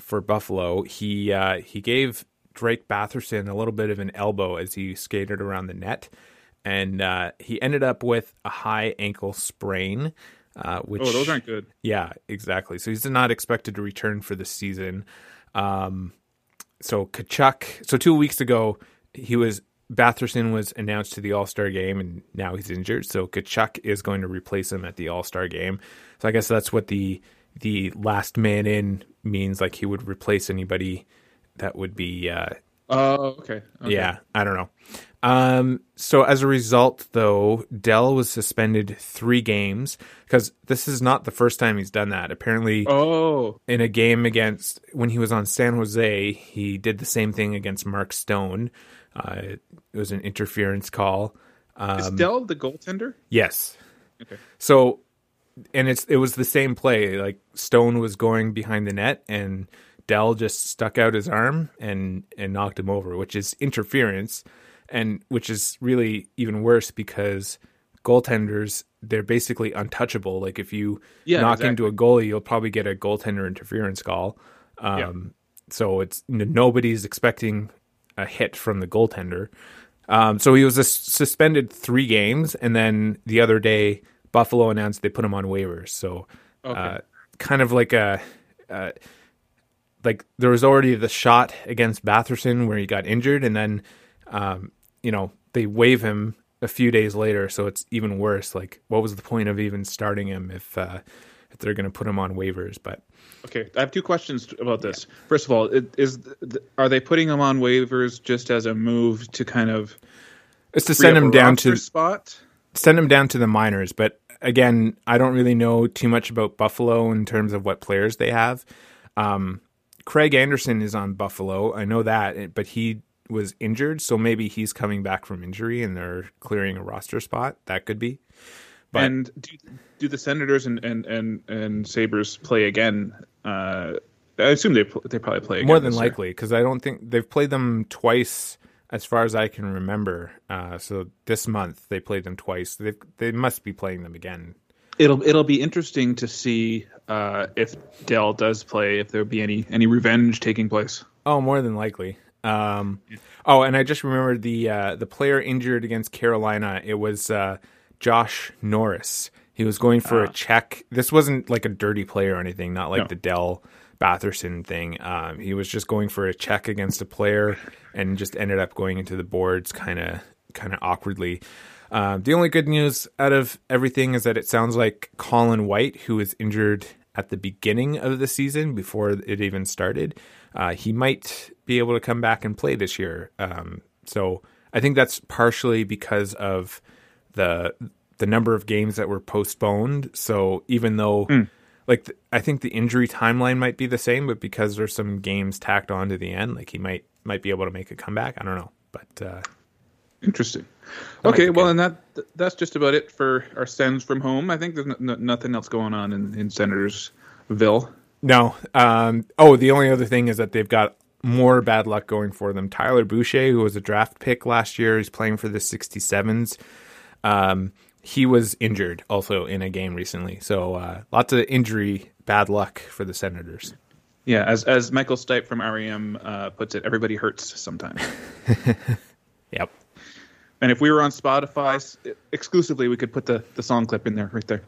for Buffalo. He uh, he gave Drake Batherson a little bit of an elbow as he skated around the net, and uh, he ended up with a high ankle sprain. Uh, which Oh, those aren't good. yeah, exactly. So he's not expected to return for the season. Um, so Tkachuk. So two weeks ago, he was Batherson was announced to the All Star game, and now he's injured. So Tkachuk is going to replace him at the All Star game. So I guess that's what the the last man in means. Like he would replace anybody that would be uh, Oh, okay. okay. yeah, I don't know. Um, so as a result, though, Dell was suspended three games because this is not the first time he's done that. Apparently, Oh, in a game against when he was on San Jose, he did the same thing against Mark Stone. Uh, it was an interference call. is Um, Dell the goaltender? yes. Okay. So, and it's it was the same play. Like Stone was going behind the net, and Dell just stuck out his arm and and knocked him over, which is interference, and which is really even worse because goaltenders they're basically untouchable. Like if you Yeah, knock exactly. into a goalie, you'll probably get a goaltender interference call. Um, So it's nobody's expecting a hit from the goaltender. Um, so he was sus- suspended three games, and then the other day, Buffalo announced they put him on waivers. So, uh, kind of like a, uh, like there was already the shot against Batherson where he got injured, and then, um, you know, they waive him a few days later, so it's even worse. Like, what was the point of even starting him if uh, if they're going to put him on waivers? But Okay, I have two questions about this. First of all, is are they putting him on waivers just as a move to kind of it's to send him down to spot? send him down to the minors. But again, I don't really know too much about Buffalo in terms of what players they have. Um, Craig Anderson is on Buffalo. I know that, but he was injured, so maybe he's coming back from injury and they're clearing a roster spot. That could be. But, and do, do the Senators and, and, and, and Sabres play again? Uh, I assume they they probably play more than likely because I don't think they've played them twice as far as I can remember. Uh, so this month they played them twice. They they must be playing them again. It'll it'll be interesting to see uh, if Dell does play. If there'll be any any revenge taking place. Oh, more than likely. Um, oh, and I just remembered the uh, the player injured against Carolina. It was uh, Josh Norris. He was going for a ah. check. This wasn't like a dirty play or anything. Not like no. the Dell Batherson thing. Um, he was just going for a check against a player and just ended up going into the boards kind of kind of awkwardly. Uh, the only good news out of everything is that it sounds like Colin White, who was injured at the beginning of the season before it even started, uh, he might be able to come back and play this year. Um, so I think that's partially because of the the number of games that were postponed. So even though mm like I think the injury timeline might be the same, but because there's some games tacked on to the end, like he might might be able to make a comeback. I don't know, but uh, interesting. Okay, well, and that that's just about it for our Sens from home. I think there's n- nothing else going on in, in Senatorsville. No. Um, oh, the only other thing is that they've got more bad luck going for them. Tyler Boucher, who was a draft pick last year, he's playing for the 67s. Um, he was injured also in a game recently. So uh, lots of injury, bad luck for the Senators. Yeah, as as Michael Stipe from REM uh, puts it, everybody hurts sometimes. yep. And if we were on Spotify exclusively, we could put the, the song clip in there right there.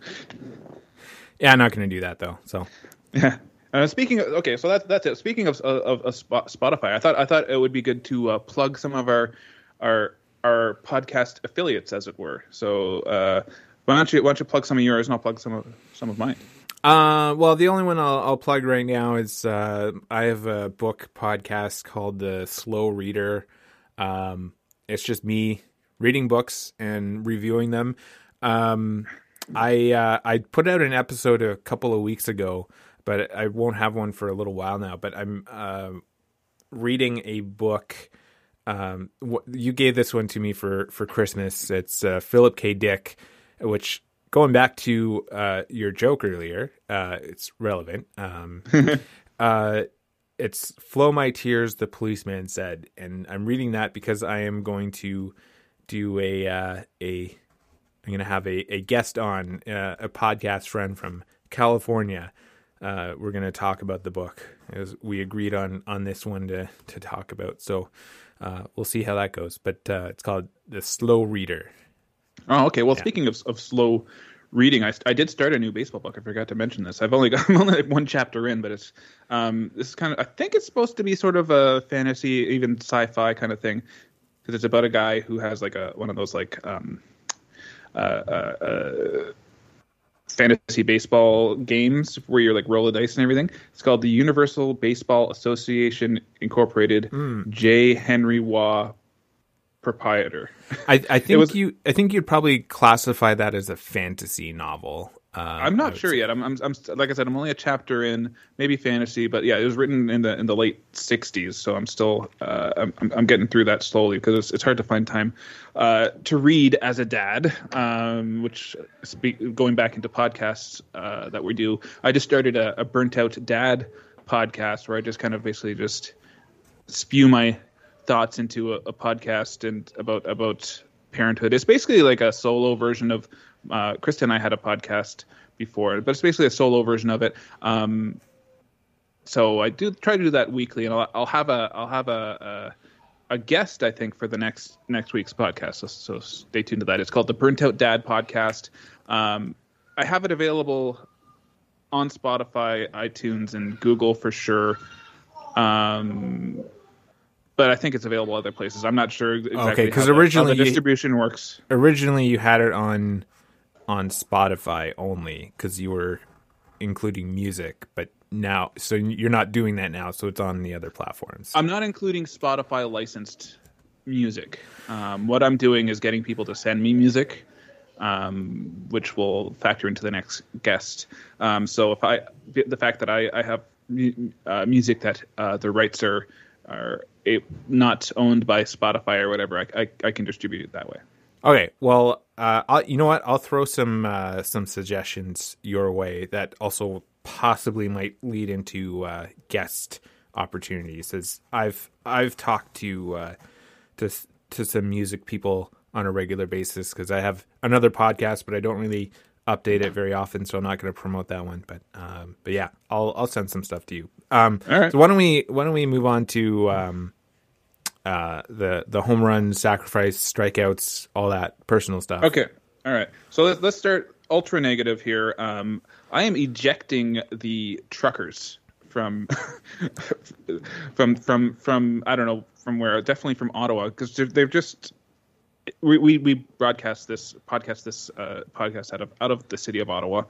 Yeah, I'm not going to do that though. So. Yeah. Uh, speaking of okay, so that's that's it. Speaking of of, of Spotify, I thought I thought it would be good to uh, plug some of our our our podcast affiliates, as it were. So uh, why don't you why don't you plug some of yours and I'll plug some of some of mine. Uh, well, the only one I'll, I'll plug right now is uh, I have a book podcast called The Slow Reader. Um, it's just me reading books and reviewing them. Um, I uh, I put out an episode a couple of weeks ago, but I won't have one for a little while now. But I'm uh, reading a book um, you gave this one to me for for Christmas. It's uh, Philip K. Dick, which going back to uh, your joke earlier, uh, it's relevant. Um, uh, it's "Flow My Tears," the policeman said, and I'm reading that because I am going to do a uh, a I'm going to have a, a guest on uh, a podcast friend from California. we're going to talk about the book as we agreed on on this one to to talk about. So uh, we'll see how that goes. But uh, it's called the Slow Reader. Oh, okay. Well, yeah. speaking of, of slow reading, I, I did start a new baseball book. I forgot to mention this. I've only got I'm only like one chapter in, but it's um this is kind of I think it's supposed to be sort of a fantasy, even sci-fi kind of thing, because it's about a guy who has like a one of those like um uh, uh, uh fantasy baseball games where you're like roll the dice and everything. It's called the Universal Baseball Association Incorporated mm. J. Henry Waugh proprietor. I, I think was, you I think you'd probably classify that as a fantasy novel. Uh, I'm not sure say. yet. I'm, I'm, I'm, like I said, I'm only a chapter in, maybe fantasy, but yeah, it was written in the in the late '60s, so I'm still uh, I'm, I'm getting through that slowly because it's, it's hard to find time uh, to read as a dad. Um, which speak, going back into podcasts uh, that we do, I just started a, a burnt out dad podcast where I just kind of basically just spew my thoughts into a, a podcast and about about parenthood. It's basically like a solo version of uh, Krista and I had a podcast before, but it's basically a solo version of it. Um, so I do try to do that weekly, and I'll, I'll have a I'll have a, a, a guest I think for the next next week's podcast. So, so stay tuned to that. It's called the Burnt Out Dad Podcast. Um, I have it available on Spotify, iTunes, and Google for sure. Um, but I think it's available other places. I'm not sure exactly okay, because originally the, distribution you, works. Originally, you had it on on Spotify only because you were including music, but now so you're not doing that now, so it's on the other platforms. I'm not including Spotify licensed music. Um, what I'm doing is getting people to send me music um, which will factor into the next guest. Um, so if I the fact that I, I have uh, music that uh, the rights are are not owned by Spotify or whatever, I, I, I can distribute it that way. Okay, well, uh, I'll, you know what? I'll throw some uh, some suggestions your way that also possibly might lead into uh, guest opportunities. As I've I've talked to uh, to to some music people on a regular basis because I have another podcast, but I don't really update it very often, so I'm not going to promote that one. But um, but yeah, I'll I'll send some stuff to you. Um, All right. So why don't we why don't we move on to um, uh, the the home run, sacrifice, strikeouts, all that personal stuff. Okay. All right. So let's, let's start ultra negative here. Um, I am ejecting the truckers from from from from I don't know from where definitely from Ottawa because they've just we, we, we broadcast this podcast this uh, podcast out of out of the city of Ottawa,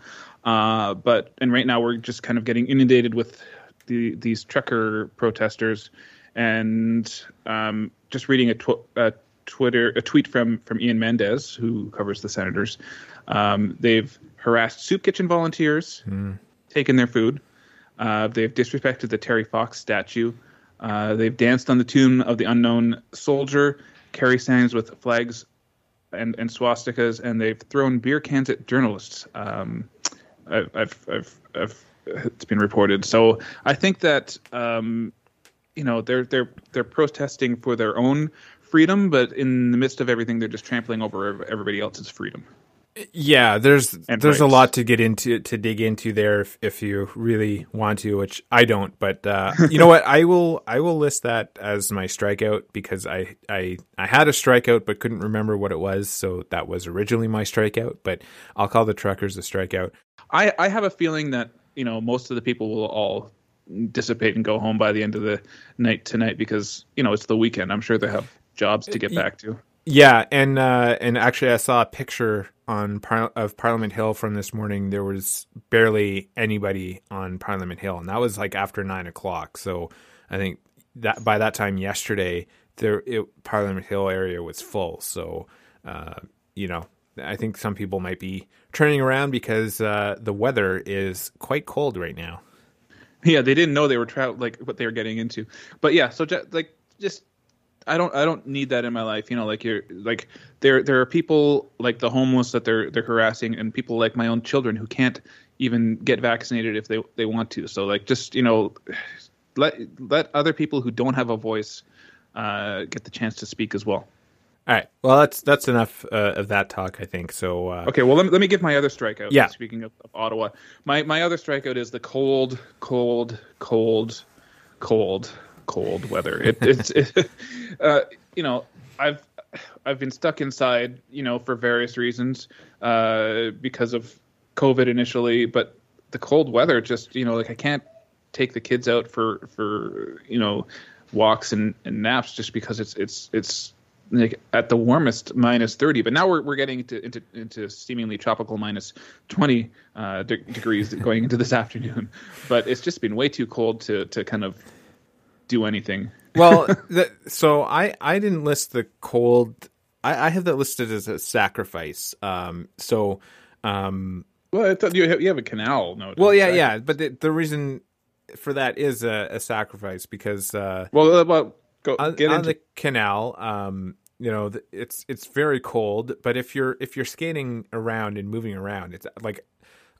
uh, but and right now we're just kind of getting inundated with the these trucker protesters, and um, just reading a, tw- a Twitter a tweet from from Ian Mendes who covers the Senators. Um, they've harassed soup kitchen volunteers, Mm. taken their food. Uh, they've disrespected the Terry Fox statue. Uh, they've danced on the tomb of the unknown soldier, carry signs with flags and, and swastikas, and they've thrown beer cans at journalists. Um, I've, I've, I've, I've, it's been reported. So I think that um, you know they're they're they're protesting for their own freedom, but in the midst of everything, they're just trampling over everybody else's freedom. Yeah, there's And there's a lot to get into to dig into there if, if you really want to, which I don't. But uh, you know what? I will I will list that as my strikeout because I I I had a strikeout but couldn't remember what it was, so that was originally my strikeout. But I'll call the truckers a strikeout. I, I have a feeling that you know most of the people will all dissipate and go home by the end of the night tonight because you know it's the weekend. I'm sure they have jobs to get back to. Yeah, and uh, and actually, I saw a picture on Par- of Parliament Hill from this morning. There was barely anybody on Parliament Hill, and that was like after nine o'clock. So I think that by that time yesterday, there it, Parliament Hill area was full. So uh, you know, I think some people might be turning around because uh, the weather is quite cold right now. Yeah, they didn't know they were tra- like what they were getting into. But yeah, so ju- like just I don't I don't need that in my life. You know, like you're like there there are people like the homeless that they're they're harassing, and people like my own children who can't even get vaccinated if they they want to. So like just you know let let other people who don't have a voice uh, get the chance to speak as well. All right, well that's that's enough uh, of that talk, I think. So uh, Okay, well let me, let me give my other strikeout. Yeah. Speaking of, of Ottawa, my my other strikeout is the cold, cold, cold, cold, cold weather. It, it's it, uh, you know I've I've been stuck inside you know for various reasons uh, because of COVID initially, but the cold weather just you know like I can't take the kids out for for you know walks and, and naps just because it's it's it's like at the warmest minus 30 but now we're, we're getting into, into into seemingly tropical minus 20 uh, de- degrees going into this afternoon but it's just been way too cold to to kind of do anything well, the, so I I didn't list the cold. I, I have that listed as a sacrifice. Um, so, um, well I thought you have, you have a canal no well, yeah, yeah, but the, the reason for that is a, a sacrifice because uh, well uh, well go on, get on into the canal, um, you know, it's it's very cold. But if you're if you're skating around and moving around, it's like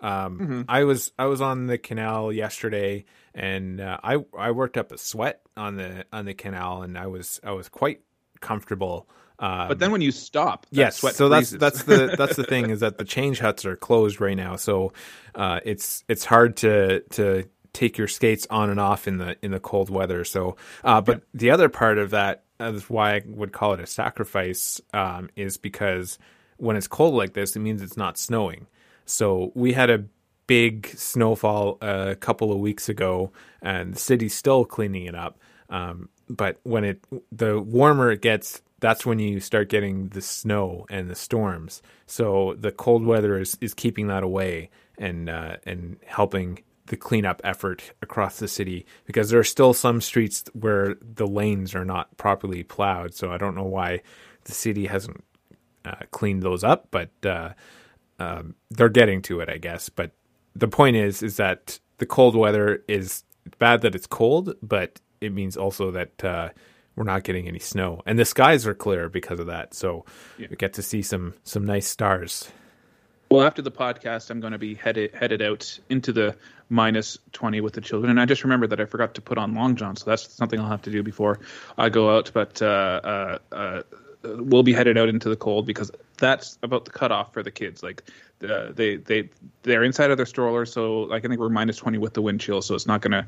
um, Mm-hmm. I was I was on the canal yesterday, and uh, I I worked up a sweat on the on the canal, and I was I was quite comfortable. Um, but then when you stop that yes, sweat so that's that's the that's the thing is that the change huts are closed right now, so uh, it's it's hard to to take your skates on and off in the in the cold weather. So, uh, but the other part of that is why I would call it a sacrifice um, is because when it's cold like this, it means it's not snowing. So we had a big snowfall a couple of weeks ago, and the city's still cleaning it up. Um, but when it the warmer it gets, that's when you start getting the snow and the storms. So the cold weather is, is keeping that away and uh, and helping the cleanup effort across the city because there are still some streets where the lanes are not properly plowed. So I don't know why the city hasn't uh, cleaned those up, but uh, um, they're getting to it, I guess. But the point is, is that the cold weather is bad that it's cold, but it means also that uh, we're not getting any snow, and the skies are clear because of that. So yeah. we get to see some some nice stars. Well, after the podcast, I'm going to be headed headed out into the minus 20 with the children, and I just remembered that I forgot to put on long john, so that's something I'll have to do before I go out. But uh, uh, uh, we'll be headed out into the cold because that's about the cutoff for the kids. Like uh, they they they're inside of their stroller, so like I think we're minus 20 with the wind chill, so it's not gonna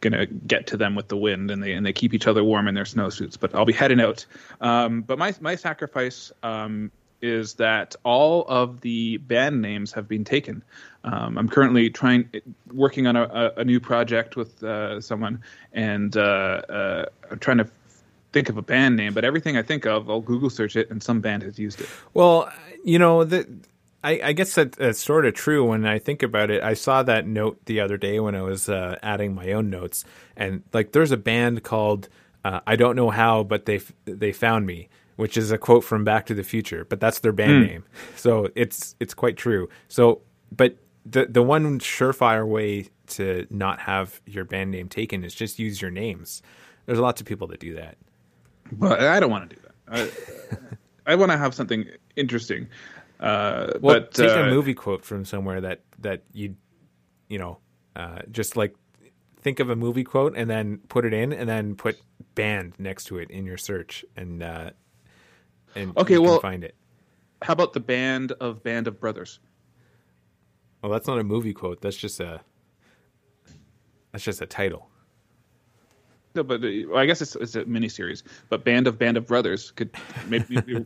gonna get to them with the wind, and they and they keep each other warm in their snowsuits. But I'll be heading out. Um, but my my sacrifice um, is that all of the band names have been taken. Um, I'm currently trying working on a, a new project with uh, someone, and uh, uh, I'm trying to think of a band name. But everything I think of, I'll Google search it, and some band has used it. Well, you know the I, I guess that, that's sort of true when I think about it. I saw that note the other day when I was uh, adding my own notes, and like there's a band called uh, I don't know how, but they they found me, which is a quote from Back to the Future, but that's their band mm. name. So it's it's quite true. So, but the the one surefire way to not have your band name taken is just use your names. There's lots of people that do that. But I don't want to do that. I, I want to have something interesting. Uh, well, but, take uh, a movie quote from somewhere that that you you know uh, just like think of a movie quote and then put it in and then put band next to it in your search and uh, and okay, well, find it. How about the band of Band of Brothers? Well, that's not a movie quote. That's just a that's just a title. No, but uh, well, I guess it's, it's a miniseries. But Band of Band of Brothers could maybe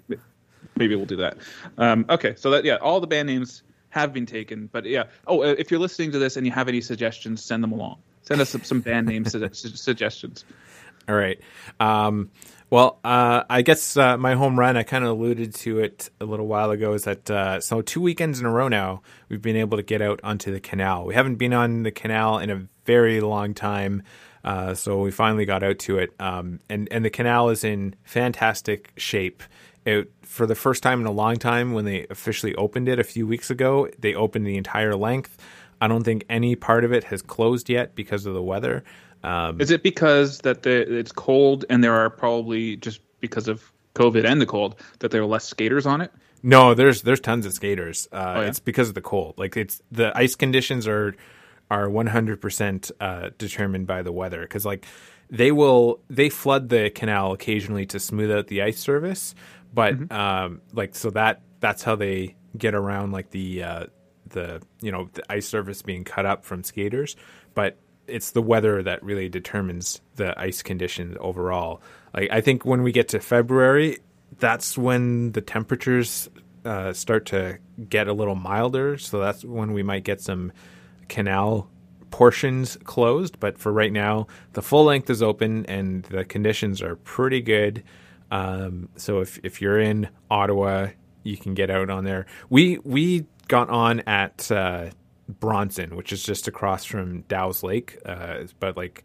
maybe we'll do that. Um, okay, so that yeah, all the band names have been taken, but yeah. Oh, uh, if you're listening to this and you have any suggestions, send them along. Send us some, some band name su- suggestions. All right. Um, well, uh, I guess uh, my home run, I kind of alluded to it a little while ago, is that uh, so two weekends in a row now, we've been able to get out onto the canal. We haven't been on the canal in a very long time. Uh, so we finally got out to it, um, and and the canal is in fantastic shape. It, for the first time in a long time, when they officially opened it a few weeks ago, they opened the entire length. I don't think any part of it has closed yet because of the weather. Um, Is it because that the, it's cold and there are probably just because of COVID and the cold that there are less skaters on it? No, there's there's tons of skaters. Uh, oh, yeah? It's because of the cold. Like it's the ice conditions are are 100% uh, determined by the weather because like they will they flood the canal occasionally to smooth out the ice surface, but mm-hmm. um, like so that that's how they get around like the uh, the you know the ice surface being cut up from skaters, but it's the weather that really determines the ice conditions overall. Like I think when we get to February, that's when the temperatures uh, start to get a little milder. So that's when we might get some canal portions closed. But for right now, the full length is open and the conditions are pretty good. Um, so if if you're in Ottawa, you can get out on there. We we got on at uh, Bronson, which is just across from Dow's Lake, uh, but like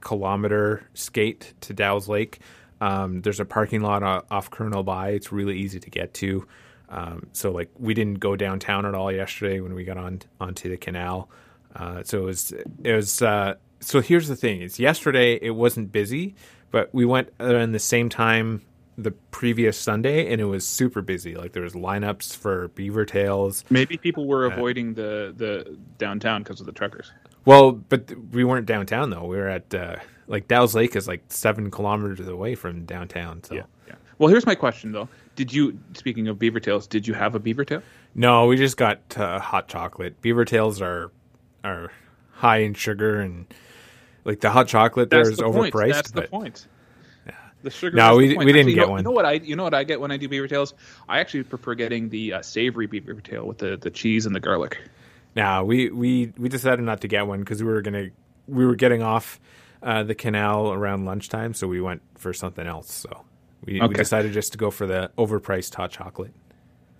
kilometer skate to Dow's Lake. Um, there's a parking lot off Colonel By. It's really easy to get to. Um, so like we didn't go downtown at all yesterday when we got on onto the canal. Uh, so it was it was. Uh, so here's the thing: is yesterday it wasn't busy, but we went in the same time the previous Sunday, and it was super busy. Like there was lineups for beaver tails. Maybe people were uh, avoiding the the downtown because of the truckers. Well, but we weren't downtown though. We were at uh, like Dow's Lake is like seven kilometers away from downtown. So yeah, yeah. Well, here's my question though. Did you speaking of beaver tails? Did you have a beaver tail? No, we just got uh, hot chocolate. Beaver tails are are high in sugar and like the hot chocolate That's there is the overpriced. Point. That's the point. The sugar. No, we, we didn't actually, get you know, one. You know what I you know what I get when I do beaver tails? I actually prefer getting the uh, savory beaver tail with the, the cheese and the garlic. Now we, we we decided not to get one because we were gonna we were getting off uh, the canal around lunchtime, so we went for something else. So we, okay. we decided just to go for the overpriced hot chocolate.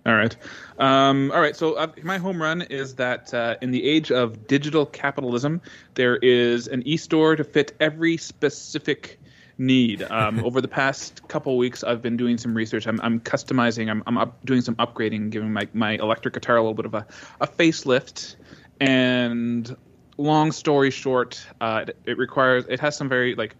All right. Um, all right. So uh, my home run is that uh, in the age of digital capitalism, there is an e-store to fit every specific need. Um, over the past couple weeks, I've been doing some research. I'm, I'm customizing. I'm, I'm up, doing some upgrading, giving my, my electric guitar a little bit of a, a facelift. And long story short, uh, it, it, requires it has some very like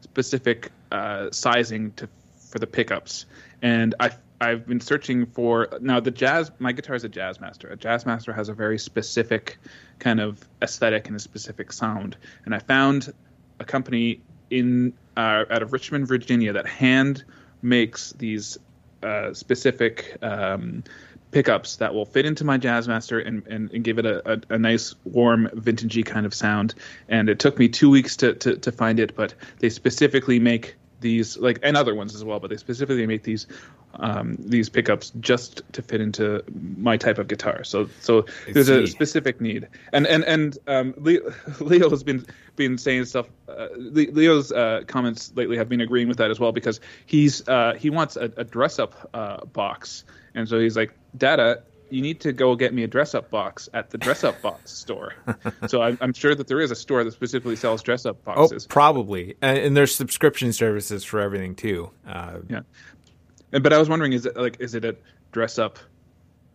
specific uh, sizing to for the pickups. And I I've been searching for now the jazz. My guitar is a Jazzmaster. A Jazzmaster has a very specific kind of aesthetic and a specific sound. And I found a company in uh, out of Richmond, Virginia, that hand makes these uh, specific um, pickups that will fit into my Jazzmaster and, and, and give it a, a, a, nice, warm, vintagey kind of sound. And it took me two weeks to, to, to find it, but they specifically make these like and other ones as well, but they specifically make these um, these pickups just to fit into my type of guitar. So so there's a specific need, and and and um, Leo, has been been saying stuff. Uh, Leo's uh, comments lately have been agreeing with that as well because he's uh, he wants a, a dress up uh, box, and so he's like, Dada, you need to go get me a dress up box at the dress up box store. so I'm, I'm, sure that there is a store that specifically sells dress up oh, boxes. Oh, probably, and, and there's subscription services for everything too. Uh, yeah, and, but I was wondering, is it like is it a dress up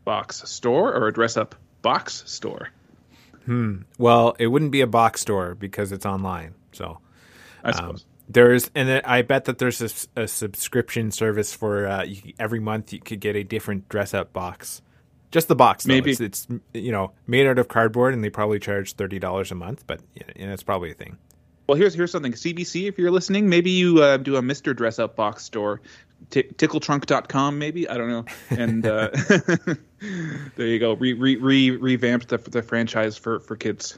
box store or a dress up box store? Hmm. Well, it wouldn't be a box store because it's online. So, I um, suppose. Um, there's and I bet that there's a, a subscription service for uh, you, every month you could get a different dress up box. Just the box, though. maybe it's, it's, you know made out of cardboard, and they probably charge thirty dollars a month. But yeah, it's probably a thing. Well, here's here's something. CBC, if you're listening, maybe you uh, do a Mister Dress Up box store, t- tickletrunk.com, maybe I don't know. And uh, there you go. Re, re, re revamped the the franchise for for kids.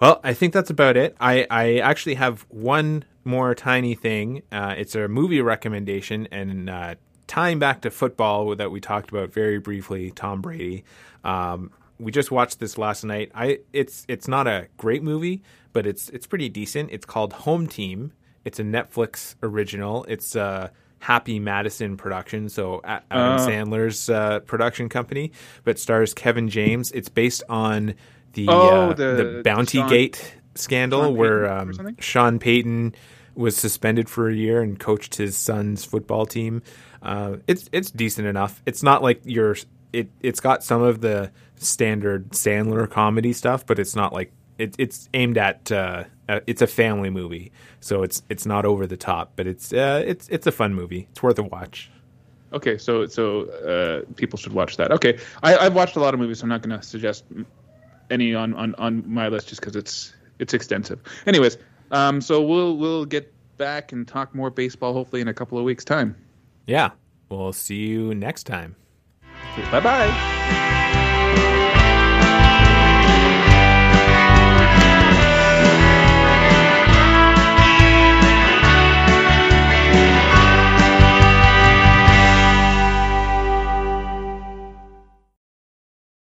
Well, I think that's about it. I I actually have one more tiny thing. Uh, it's a movie recommendation, and uh, tying back to football that we talked about very briefly, Tom Brady. Um, we just watched this last night. I it's it's not a great movie, but it's it's pretty decent. It's called Home Team. It's a Netflix original. It's a Happy Madison production, so Adam uh. Sandler's uh, production company, but stars Kevin James. It's based on the oh, uh, the, the Bounty Sean, Gate scandal Sean where um, Sean Payton was suspended for a year and coached his son's football team. Uh, it's it's decent enough. It's not like your it. It's got some of the standard Sandler comedy stuff, but it's not like it, it's aimed at. Uh, uh, it's a family movie, so it's it's not over the top, but it's uh, it's it's a fun movie. It's worth a watch. Okay, so so uh, people should watch that. Okay, I, I've watched a lot of movies, so I'm not going to suggest any on, on, on my list just because it's it's extensive. Anyways, um, so we'll we'll get back and talk more baseball hopefully in a couple of weeks' time. Yeah. We'll see you next time. Bye bye.